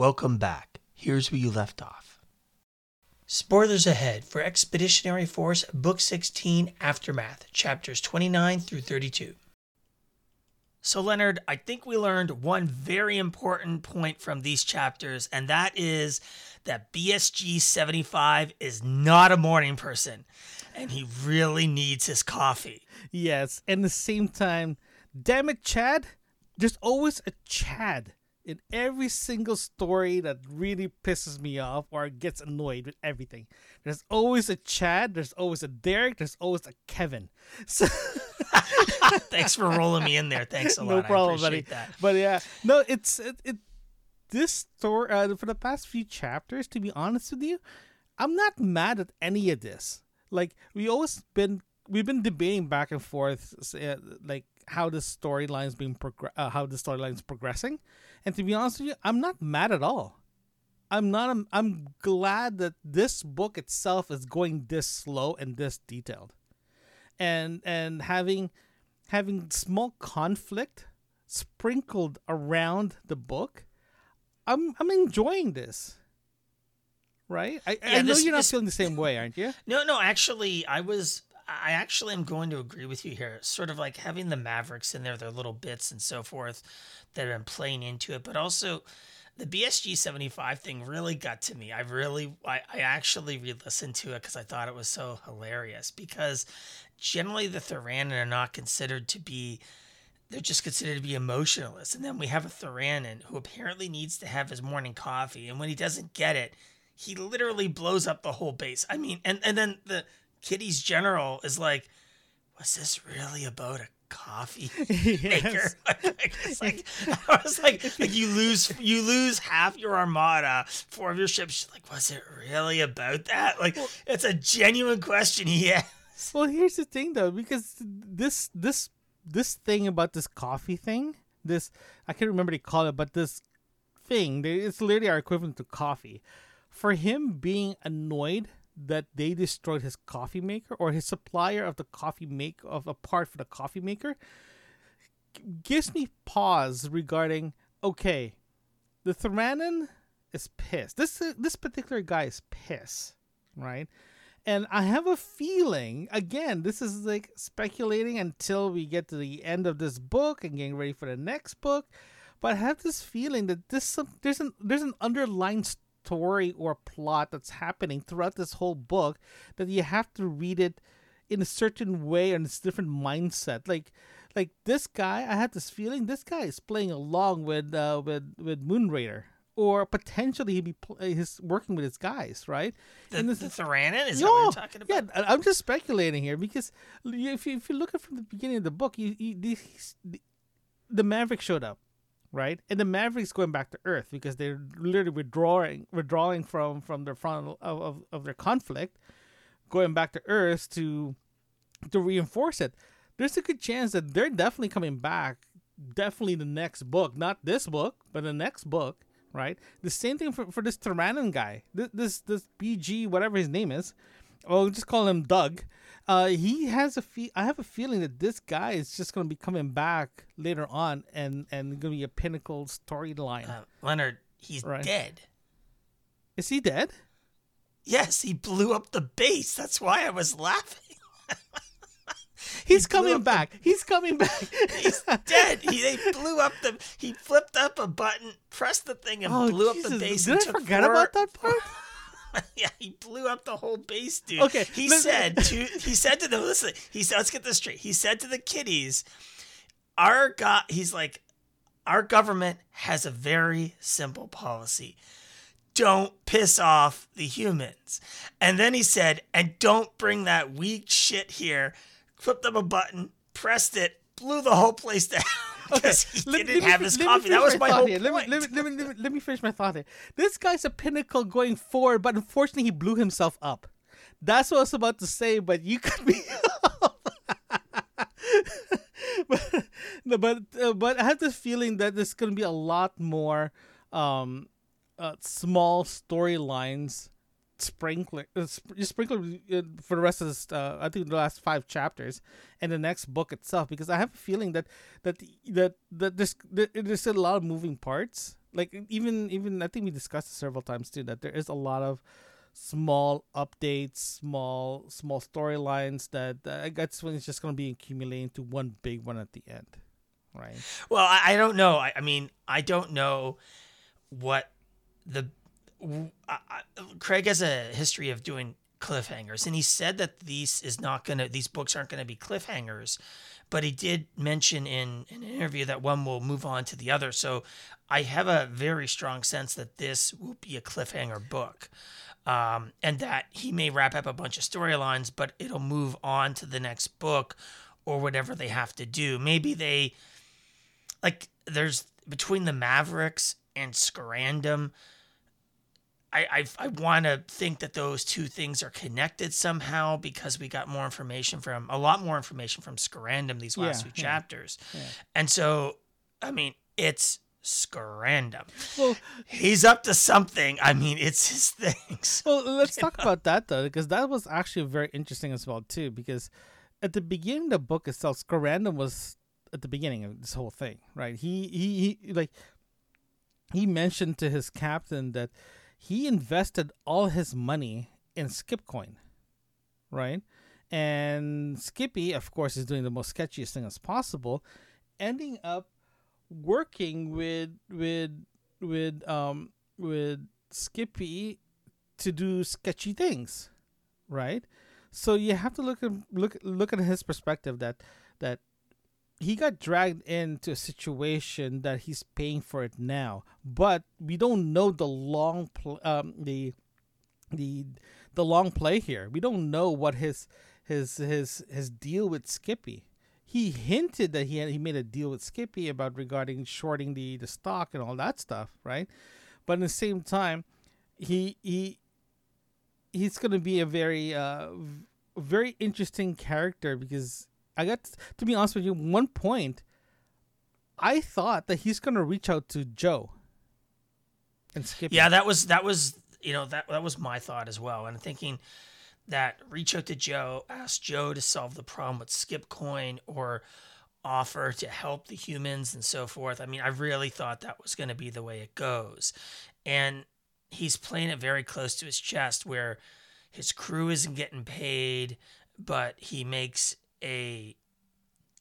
Welcome back. Here's where you left off. Spoilers ahead for Expeditionary Force Book 16 Aftermath, chapters 29 through 32. So, Leonard, I think we learned one very important point from these chapters, and that is that BSG 75 is not a morning person, and he really needs his coffee. Yes, and the same time, damn it, Chad, there's always a Chad in every single story that really pisses me off or gets annoyed with everything. There's always a Chad, there's always a Derek, there's always a Kevin. So Thanks for rolling me in there. Thanks a lot. no problem, buddy. that. But yeah, no, it's it, it this story uh, for the past few chapters. To be honest with you, I'm not mad at any of this. Like we always been we've been debating back and forth, uh, like how the storyline's being progr- uh, how the storyline's progressing, and to be honest with you, I'm not mad at all. I'm not. I'm, I'm glad that this book itself is going this slow and this detailed, and and having having small conflict sprinkled around the book. I'm I'm enjoying this. Right? I, I know this- you're not this- feeling the same way, aren't you? No, no, actually, I was. I actually am going to agree with you here. Sort of like having the Mavericks in there, their little bits and so forth that have been playing into it, but also the BSG 75 thing really got to me. I really, I, I actually re listened to it because I thought it was so hilarious. Because generally, the Thuranin are not considered to be they're just considered to be emotionless. And then we have a Thuranin who apparently needs to have his morning coffee. And when he doesn't get it, he literally blows up the whole base. I mean, and, and then the Kitty's general is like, was this really about a coffee maker? it's like, I was like, like, you lose, you lose half your armada, four of your ships. She's like, was it really about that? Like, it's a genuine question he has. Well, here's the thing though, because this this this thing about this coffee thing, this I can't remember they call it, but this thing, it's literally our equivalent to coffee. For him being annoyed that they destroyed his coffee maker or his supplier of the coffee make of a part for the coffee maker gives me pause regarding okay, the Thuranin is pissed. This this particular guy is pissed, right? And I have a feeling, again, this is like speculating until we get to the end of this book and getting ready for the next book. But I have this feeling that this there's an there's an underlying story or plot that's happening throughout this whole book that you have to read it in a certain way and it's different mindset. Like like this guy, I had this feeling this guy is playing along with uh, with with Moonraider. Or potentially he'd be pl- he's working with his guys, right? The, And this the is- Thuranin? Is that what you're talking about? yeah, I'm just speculating here because if you, if you look at from the beginning of the book, you, you these, the, the Maverick showed up, right? And the Mavericks going back to Earth because they're literally withdrawing withdrawing from from their front of, of, of their conflict, going back to Earth to to reinforce it. There's a good chance that they're definitely coming back. Definitely the next book, not this book, but the next book, right? The same thing for, for this Thuranin guy. This, this this BG, whatever his name is, or just call him Doug. Uh, he has a fe- I have a feeling that this guy is just gonna be coming back later on, and and gonna be a pinnacle storyline. Uh, Leonard, he's Right. dead. is he dead? Yes, he blew up the base. That's why I was laughing. He's blew coming up the- back. He's coming back. He's dead. He they blew up the. He flipped up a button, pressed the thing, and oh, blew Jesus. up the base. Did and I took forget four- about that part? yeah, he blew up the whole base, dude. Okay, He said to he said to them, listen, he said, let's get this straight. He said to the kiddies, our God he's like, our government has a very simple policy. Don't piss off the humans. And then he said, and don't bring that weak shit here. Flipped up a button, pressed it, blew the whole place down. He Let- didn't let me have fi- his coffee. That finish was my thought whole here. point. Let me, let, me, let, me, let, me, finish my thought here. This guy's a pinnacle going forward, but unfortunately, he blew himself up. That's what I was about to say, but you me off. but but, uh, but I have this feeling that there's going to be a lot more um, uh, small storylines sprinkler uh, sp- just sprinkler uh, for the rest of this uh, i think the last five chapters and the next book itself because i have a feeling that that that that there's that there's a lot of moving parts like even even I think we discussed several times too that there is a lot of small updates, small small storylines that uh, I guess when it's just going to be accumulating to one big one at the end, right? Well, I, I don't know. I, I mean, I don't know what the I, I, Craig has a history of doing cliffhangers, and he said that these is not gonna these books aren't gonna be cliffhangers, but he did mention in, in an interview that one will move on to the other. So I have a very strong sense that this will be a cliffhanger book. Um, and that he may wrap up a bunch of storylines, but it'll move on to the next book or whatever they have to do. Maybe they, like, there's between the Mavericks and Scorandum. I, I, I want to think that those two things are connected somehow because we got more information from a lot more information from Scorandum these last Yeah, few yeah, chapters. yeah. And so, I mean, it's Scorandum. Well, He's up to something. I mean, it's his things. well, let's talk about that though, because that was actually very interesting as well too. Because at the beginning of the book itself, Scorandum was at the beginning of this whole thing, right? He he, he like he mentioned to his captain that he invested all his money in Skipcoin, right? And Skippy, of course, is doing the most sketchiest thing as possible, ending up working with with with um with Skippy to do sketchy things, right? So you have to look at look look at his perspective that that he got dragged into a situation that he's paying for it now, but we don't know the long pl- um the the the long play here. We don't know what his his his his deal with Skippy. He hinted that he had, he made a deal with Skippy about regarding shorting the the stock and all that stuff, right? But at the same time, he he he's going to be a very uh very interesting character because I got to be honest with you one point I thought that he's to reach out to Joe and Skippy. Yeah, that was that was you know that that was my thought as well. And thinking that reach out to Joe, ask Joe to solve the problem with Skip Coin or offer to help the humans and so forth. I mean, I really thought that was going to be the way it goes. And he's playing it very close to his chest where his crew isn't getting paid, but he makes a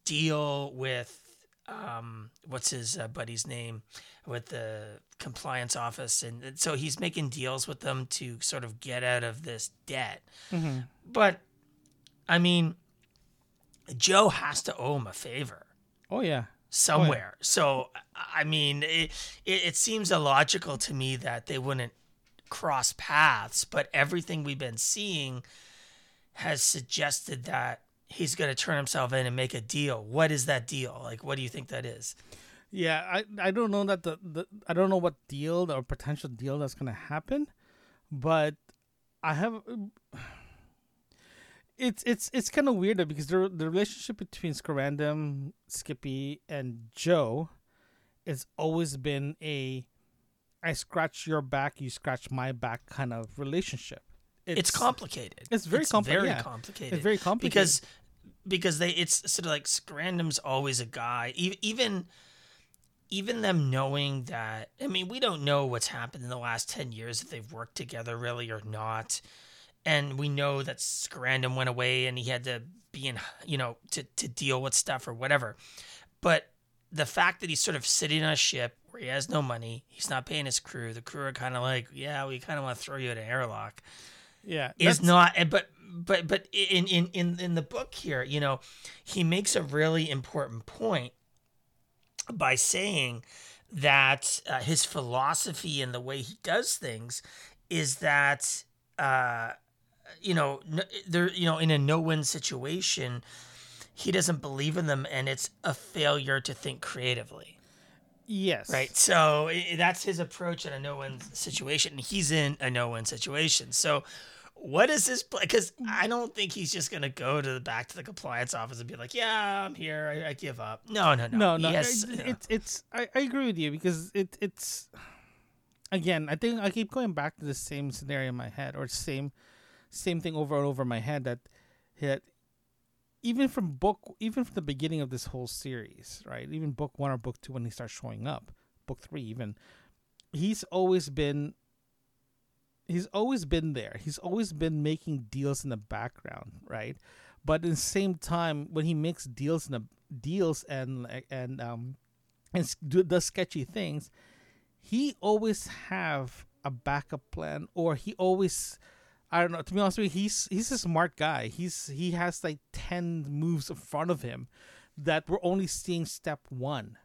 deal with um, what's his uh, buddy's name with the compliance office, and, and so he's making deals with them to sort of get out of this debt. Mhm. But I mean, Joe has to owe him a favor Oh yeah. somewhere. So I mean, it, it it seems illogical to me that they wouldn't cross paths, but everything we've been seeing has suggested that he's going to turn himself in and make a deal. What is that deal? Like, what do you think that is? Yeah, I I don't know that the, the I don't know what deal or potential deal that's gonna happen, but I have. It's it's it's kind of weird because the the relationship between Scorandum, Skippy, and Joe, has always been a, I scratch your back, you scratch my back kind of relationship. It's, complicated. it's very compli- very yeah. complicated. It's very complicated because because they it's sort of like Random's always a guy. Even even them knowing that I mean we don't know what's happened in the last ten years if they've worked together really or not, and we know that Random went away and he had to be in you know to to deal with stuff or whatever, but the fact that he's sort of sitting on a ship where he has no money, he's not paying his crew. The crew are kind of like, yeah, we kind of want to throw you in an airlock yeah, is not but but but in in in in the book here you know he makes a really important point by saying that uh, his philosophy and the way he does things is that uh you know n- there you know in a no-win situation he doesn't believe in them and it's a failure to think creatively yes, Right. So that's his approach in a no-win situation. And he's in a no-win situation. So what is his plan? Because I don't think he's just gonna go to the back to the compliance office and be like, "Yeah, I'm here. I, I give up." No, no, no. no, no. has- it- it's it's I, I agree with you because it it's again I think I keep going back to the same scenario in my head or same same thing over and over in my head that that even from book even from the beginning of this whole series right even book one or book two when he starts showing up book three even he's always been he's always been there. He's always been making deals in the background, right? But at the same time, when he makes deals in the deals and and um and does sketchy things, he always have a backup plan, or he always I don't know. To be honest with you, he's he's a smart guy. He's he has like ten moves in front of him that we're only seeing step one,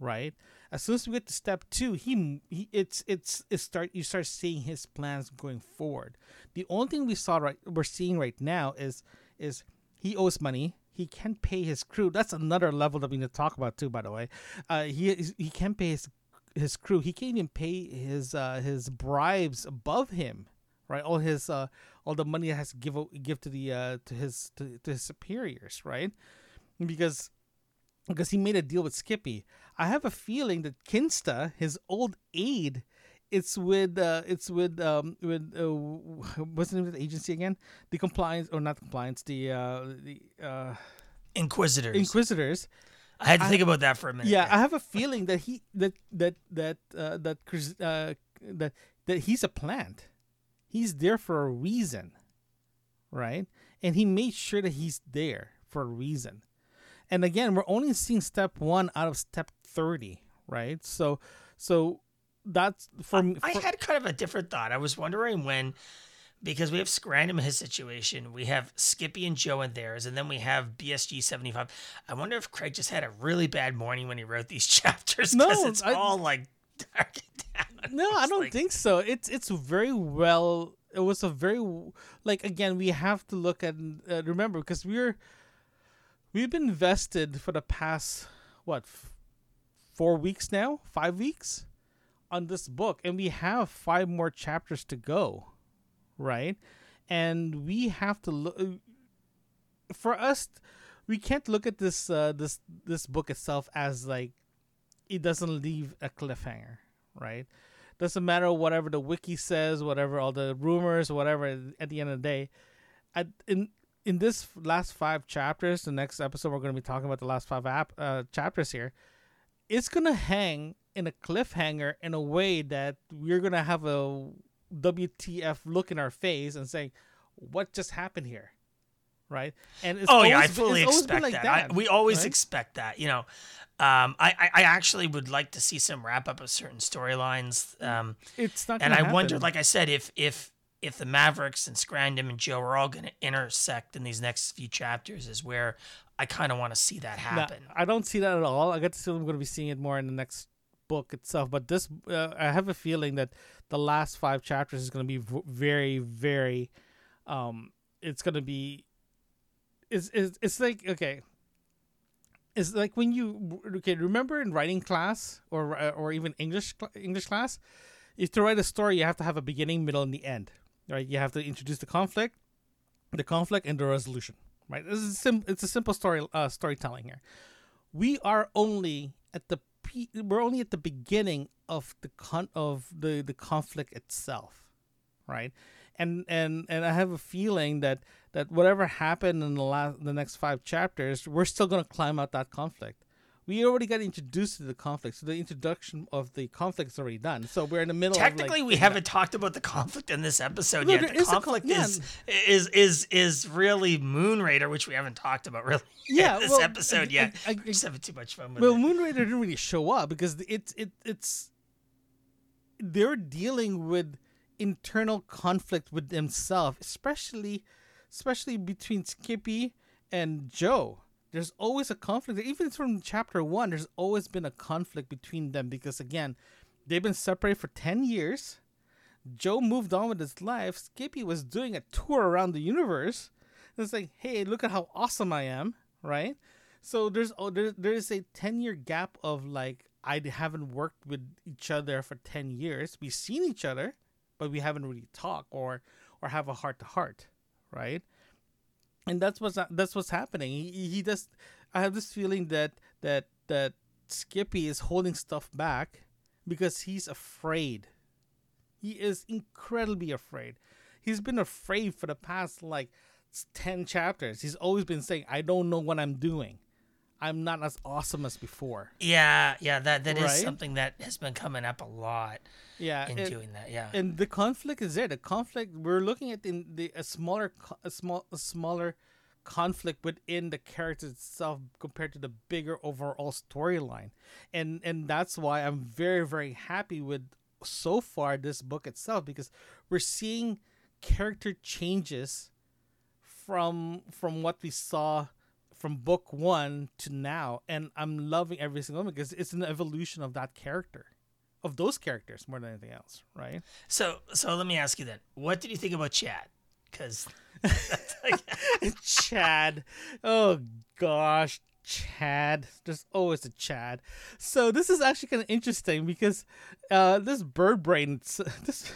right? As soon as we get to step two, he, he it's it's it start you start seeing his plans going forward. The only thing we saw right we're seeing right now is is he owes money. He can't pay his crew. That's another level that we need to talk about too. By the way, uh, he he can't pay his his crew. He can't even pay his uh, his bribes above him, right? All his uh, all the money he has to give give to the uh, to his to, to his superiors, right? Because because he made a deal with Skippy. I have a feeling that Kinsta, his old aide, it's with uh, it's with um with uh, what's the name of the agency again? The compliance or not compliance? The uh the uh Inquisitors. Inquisitors. I had to I, think about that for a minute. Yeah, I have a feeling that he that that that uh, that uh, that that he's a plant. He's there for a reason, right? And he made sure that he's there for a reason. And again, we're only seeing step one out of step thirty, right? So, so that's for me. I had kind of a different thought. I was wondering when, because we have Scrandom in his situation, we have Skippy and Joe in theirs, and then we have BSG seventy five. I wonder if Craig just had a really bad morning when he wrote these chapters because no, it's I, all like dark. No, I don't like, think so. It's it's very well. It was a very like again we have to look at uh, remember because we're we've been vested for the past what f- four weeks now, five weeks on this book, and we have five more chapters to go, right? And we have to look for us. We can't look at this uh, this this book itself as like it doesn't leave a cliffhanger, right? Doesn't matter whatever the wiki says, whatever all the rumors, whatever. At the end of the day, at in in this last five chapters, the next episode we're going to be talking about the last five app, uh, chapters here. It's going to hang in a cliffhanger in a way that we're going to have a WTF look in our face and saying, "What just happened here?" Right? And oh yeah, I fully expect like that. that I, we always right? expect that. You know, um, I, I actually would like to see some wrap up of certain storylines. Um, it's not, and I happen. wonder, like I said, if if if the Mavericks and Scrandom and Joe are all going to intersect in these next few chapters, is where I kind of want to see that happen. I don't see that at all. I get to see I'm going to be seeing it more in the next book itself. But this, uh, I have a feeling that the last five chapters is going to be v- very, very. Um, it's going to be. It's, it's it's like okay. It's like when you okay remember in writing class or or even English English class, if to write a story you have to have a beginning, middle, and the end right? You have to introduce the conflict, the conflict, and the resolution, right? This is sim- it's a simple story uh, storytelling here. We are only at the pe- we're only at the beginning of the con of the the conflict itself, right? And and and I have a feeling that that whatever happened in the last the next five chapters, we're still gonna climb out that conflict we already got introduced to the conflict. So the introduction of the conflict is already done. So we're in the middle. Technically, like, we haven't talked about the conflict in this episode yet. The conflict con- is, yeah. is is is really Moonrader, which we haven't talked about really. Yeah, this well, episode yet. I, I, I, just having too much fun with well, it. Well, Moonrader didn't really show up because it's it it's they're dealing with internal conflict with themselves, especially especially between Skippy and Joe there's always a conflict. Even from chapter one, there's always been a conflict between them because again, they've been separated for ten years. Joe moved on with his life. Skippy was doing a tour around the universe. And it's like, hey, look at how awesome I am, right? So there's oh, there, there is a ten year gap of like I haven't worked with each other for ten years. We've seen each other, but we haven't really talked or or have a heart to heart, right? and that's what's that's what's happening. He, he just I have this feeling that that that Skippy is holding stuff back because he's afraid. He is incredibly afraid. He's been afraid for the past like 10 chapters. He's always been saying, "I don't know what I'm doing. I'm not as awesome as before. Yeah, yeah, that that is Right? something that has been coming up a lot Yeah, in and, doing that. Yeah. and the conflict is there. The conflict we're looking at in the a smaller a small a smaller conflict within the character itself compared to the bigger overall storyline, and and that's why I'm very very happy with so far this book itself because we're seeing character changes from from what we saw from book one to now and i'm loving every single one because it's an evolution of that character of those characters more than anything else right? So so let me ask you then, what did you think about Chad? Because chad. Oh gosh chad. There's always a chad. So this is actually kind of interesting because uh this bird brain this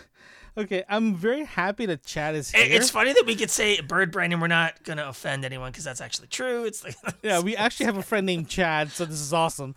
okay i'm very happy that chad is here it's funny that we could say bird brain and we're not gonna offend anyone because that's actually true. It's like yeah, we actually have a friend named Chad, so this is awesome.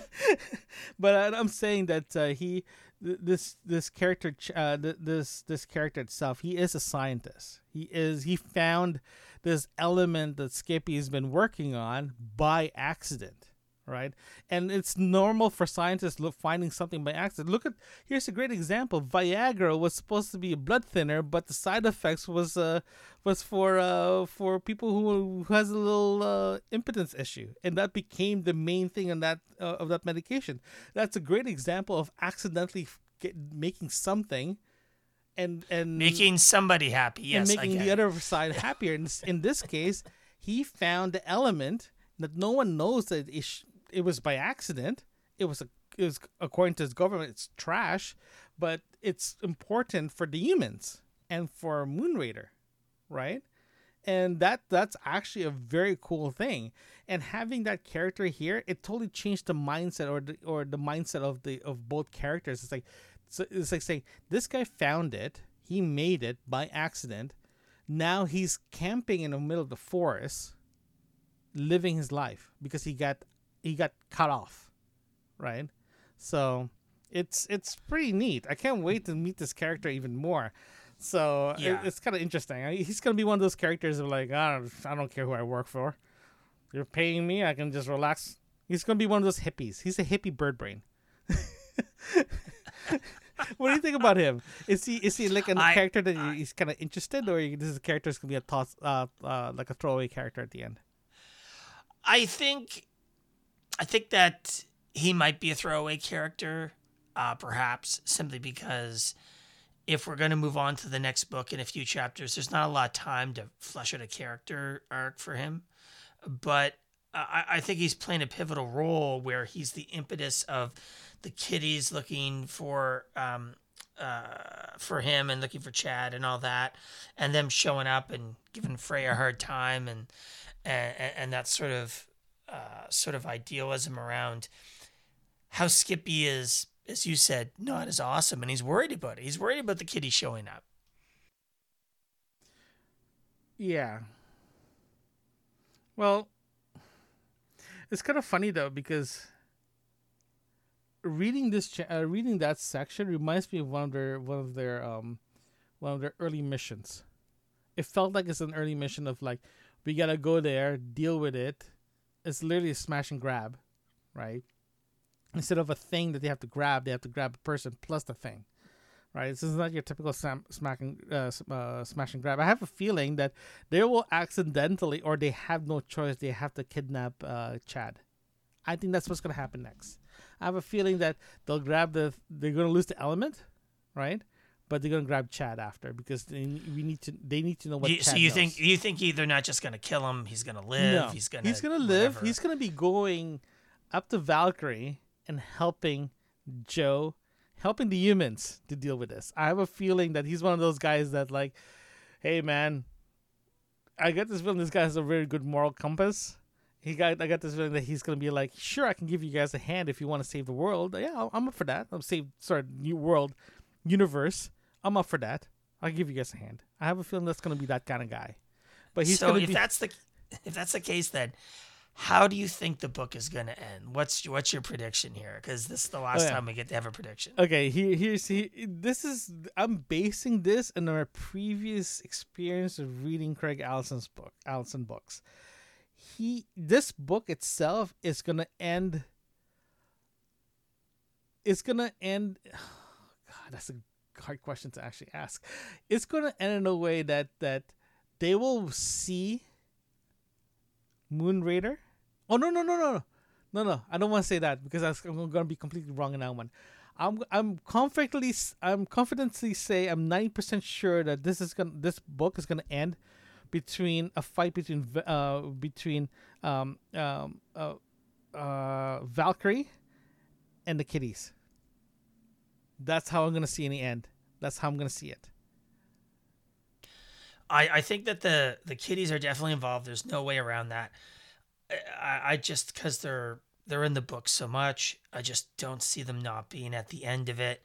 but I- I'm saying that uh, he, this this character, uh, this this character itself, he is a scientist. He is he found this element that Skippy has been working on by accident, right? And it's normal for scientists look finding something by accident. Look at here's a great example. Viagra was supposed to be a blood thinner, but the side effects was uh was for uh for people who, who has a little uh, impotence issue, and that became the main thing on that uh, of that medication. That's a great example of accidentally get, making something, and and making somebody happy. Yes, and making the other side happier. In this, in this case, he found the element that no one knows that it, it was by accident. It was a, it was according to his government, it's trash, but it's important for the humans and for Moonrader, right? And that that's actually a very cool thing. And having that character here, it totally changed the mindset or the or the mindset of the of both characters. It's like so it's like saying this guy found it, he made it by accident. Now he's camping in the middle of the forest, living his life because he got he got cut off, right? So it's it's pretty neat. I can't wait to meet this character even more. So it- it's kind of interesting. I- He's gonna be one of those characters of like I don't I don't care who I work for. You're paying me, I can just relax. He's gonna be one of those hippies. He's a hippie bird brain. what do you think about him? Is he is he like a I- character that you he's kind of interested, or this is a character that's gonna be a toss, uh, uh, like a throwaway character at the end? I think, I think that he might be a throwaway character, uh, perhaps simply because if we're going to move on to the next book in a few chapters, there's not a lot of time to flesh out a character arc for him. But I, I think he's playing a pivotal role where he's the impetus of the kiddies looking for um, uh, for him and looking for Chad and all that, and them showing up and giving Frey a hard time and and, and that sort of uh, sort of idealism around how Skippy is, as you said, not as awesome, and he's worried about it. He's worried about the kiddies showing up. Yeah. Well, it's kind of funny though because reading this, cha- uh, reading that section reminds me of one of their one of their um one of their early missions. It felt like it's an early mission of like we gotta go there, deal with it. It's literally a smash and grab, right? Instead of a thing that they have to grab, they have to grab a person plus the thing right? This is not your typical slam, smack and, uh, uh, smash and grab. I have a feeling that they will accidentally, or they have no choice, they have to kidnap uh, Chad. I think that's what's going to happen next. I have a feeling that they'll grab the, they're going to lose the element, right? But they're to grab Chad after because they, we need to. They need to know what. You- so you knows. think you think he- they're not just going to kill him? He's going to live. no, He's going to he's gonna live. whatever. He's gonna be going up to Valkyrie and helping Joe, helping the humans to deal with this. I have a feeling that he's one of those guys that like, hey man, I get this feeling this guy has a very good moral compass. He got I got this feeling that he's gonna be like, sure, I can give you guys a hand if you want to save the world. Yeah, I'm up for that. I'm save sorry, new world, universe. I'm up for that. I'll give you guys a hand. I have a feeling that's gonna be that kind of guy. But he's so if be that's the if that's the case, then how do you think the book is going to end? What's what's your prediction here? Because this is the last Oh, yeah. time we get to have a prediction. Okay, here, here's he, this is I'm basing this on our previous experience of reading Craig Alanson's book, Alanson books. he this book itself is gonna end. It's gonna end. God, that's a hard question to actually ask. It's gonna end in a way that that they will see Moon Raider. Oh no no no no no no no! I don't want to say that because I'm gonna be completely wrong in that one. I'm I'm confidently I'm confidently say I'm ninety percent sure that this is gonna this book is gonna end between a fight between uh between um um uh, uh Valkyrie and the kitties. That's how I'm gonna see in the end. That's how I'm gonna see it. I, I think that the the kitties are definitely involved. There's no way around that. I, I just because they're they're in the book so much, I just don't see them not being at the end of it.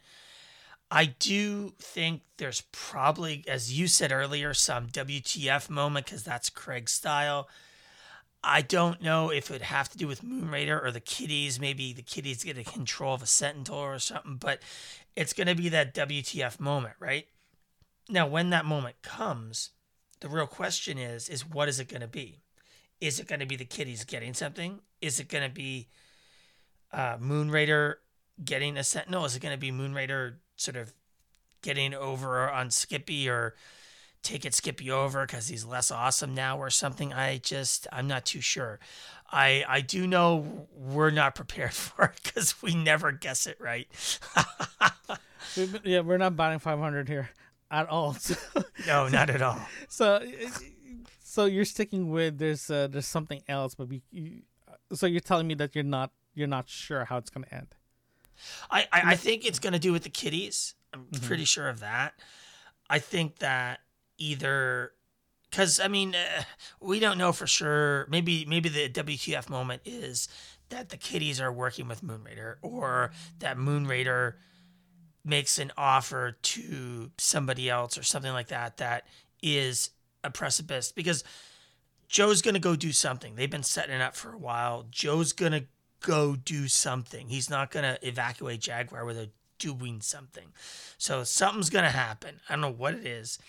I do think there's probably, as you said earlier, some WTF moment because that's Craig's style. I don't know if it would have to do with Moon Raider or the kitties. Maybe the kitties get a control of a Sentinel or something, but it's going to be that WTF moment, right? Now, when that moment comes, the real question is, is what is it going to be? Is it going to be the kitties getting something? Is it going to be uh, Moon Raider getting a Sentinel? Is it going to be Moon Raider sort of getting over on Skippy or taking Skippy over because he's less awesome now or something. I just I'm not too sure. I I do know we're not prepared for it because we never guess it right. yeah, we're not buying 500 here at all. no, not at all. So so you're sticking with there's uh, there's something else, but we. You, so you're telling me that you're not you're not sure how it's gonna end. I I, I think it's gonna do with the kitties. I'm mm-hmm. pretty sure of that. I think that either because I mean uh, we don't know for sure. Maybe maybe the WTF moment is that the kitties are working with Moon Raider, or that Moon Raider makes an offer to somebody else or something like that that is a precipice because Joe's gonna go do something. They've been setting it up for a while. Joe's gonna go do something. He's not gonna evacuate Jaguar without doing something. So something's gonna happen. I don't know what it is,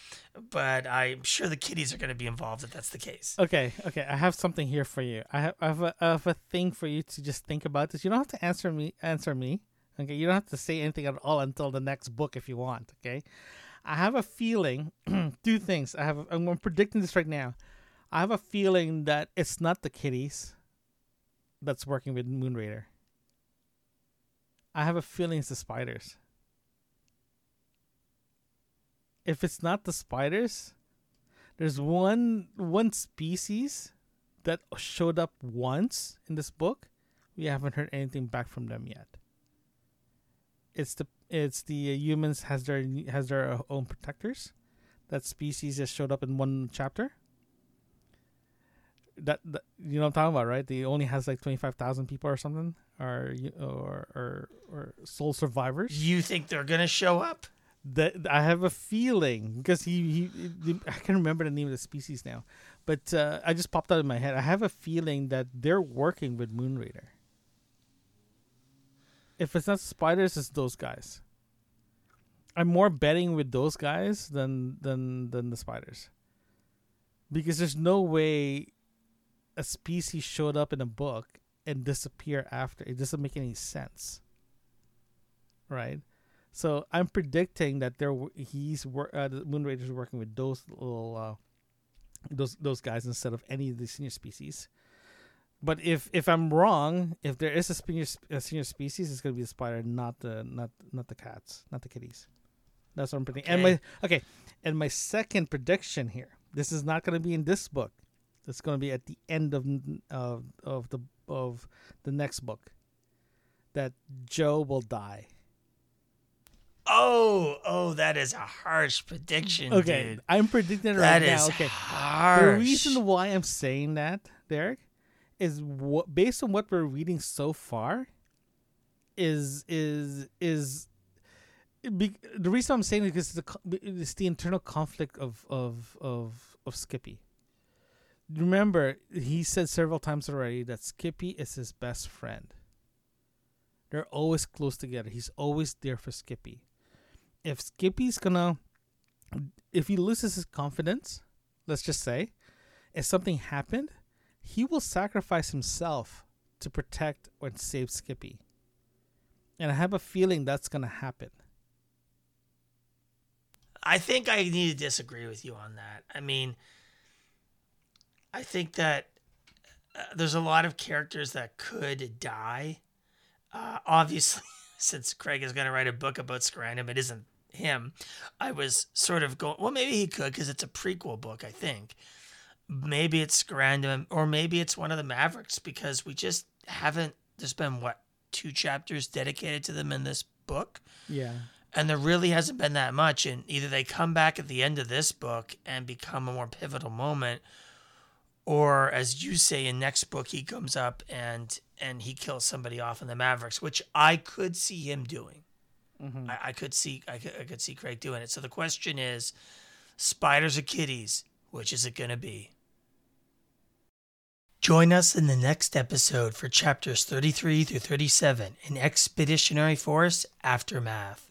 but I'm sure the kitties are gonna be involved if that's the case. Okay, okay. I have something here for you. I have, I have, a, I have a thing for you to just think about this. You don't have to answer me. Answer me. Okay. You don't have to say anything at all until the next book if you want. Okay. I have a feeling. two things. I have. I'm predicting this right now. I have a feeling that it's not the kitties that's working with Moon Raider. I have a feeling it's the spiders. If it's not the spiders, there's one one species that showed up once in this book. We haven't heard anything back from them yet. It's the it's the uh, humans has their has their own protectors. That species just showed up in one chapter that, that you know what I'm talking about, right? They only has like twenty five thousand people or something, or or or or sole survivors. You think they're gonna show up? That I have a feeling because he, he I can't remember the name of the species now, but uh, I just popped out in my head. I have a feeling that they're working with Moon Raider. If it's not spiders, it's those guys. I'm more betting with those guys than than than the spiders. Because there's no way a species showed up in a book and disappear after. It doesn't make any sense. Right? So I'm predicting that there he's uh, the Moon Raider's working with those little uh, those those guys instead of any of the senior species. But if if I'm wrong, if there is a senior a senior species, it's gonna be the spider, not the not not the cats, not the kitties. That's what I'm predicting. Okay. And my okay, and my second prediction here. This is not gonna be in this book that's going to be at the end of of of the of the next book that Joe will die. Oh, oh, that is a harsh prediction. Okay, dude. I'm predicting it right now. Okay, harsh. The reason why I'm saying that, Derek, is what based on what we're reading so far. Is is is be, the reason I'm saying it is the it's the internal conflict of of of of Skippy remember he said several times already that Skippy is his best friend. They're always close together. He's always there for Skippy. If Skippy's gonna if he loses his confidence, let's just say, if something happened, he will sacrifice himself to protect or save Skippy. And I have a feeling that's to happen. I think I need to disagree with you on that. I mean, I think that uh, there's a lot of characters that could die. Uh, obviously, since Craig is going to write a book about Scranton, it isn't him. I was sort of going, well, maybe he could because it's a prequel book, I think. Maybe it's Scranton, or maybe it's one of the Mavericks because we just haven't. There's been what two chapters dedicated to them in this book. Yeah. And there really hasn't been that much. And either they come back at the end of this book and become a more pivotal moment, or as you say in next book, he comes up and and he kills somebody off in the Mavericks, which I could see him doing. Mm-hmm. I, I could see I could, I could see Craig doing it. So the question is, spiders or kitties, which is it going to be? Join us in the next episode for chapters 33 through 37 in Expeditionary Force Aftermath.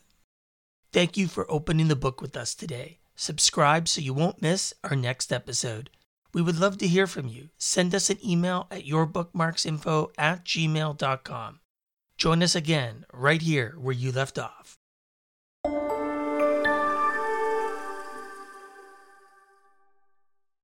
Thank you for opening the book with us today. Subscribe so you won't miss our next episode. We would love to hear from you. Send us an email at yourbookmarksinfo at gmail.com. Join us again right here where you left off.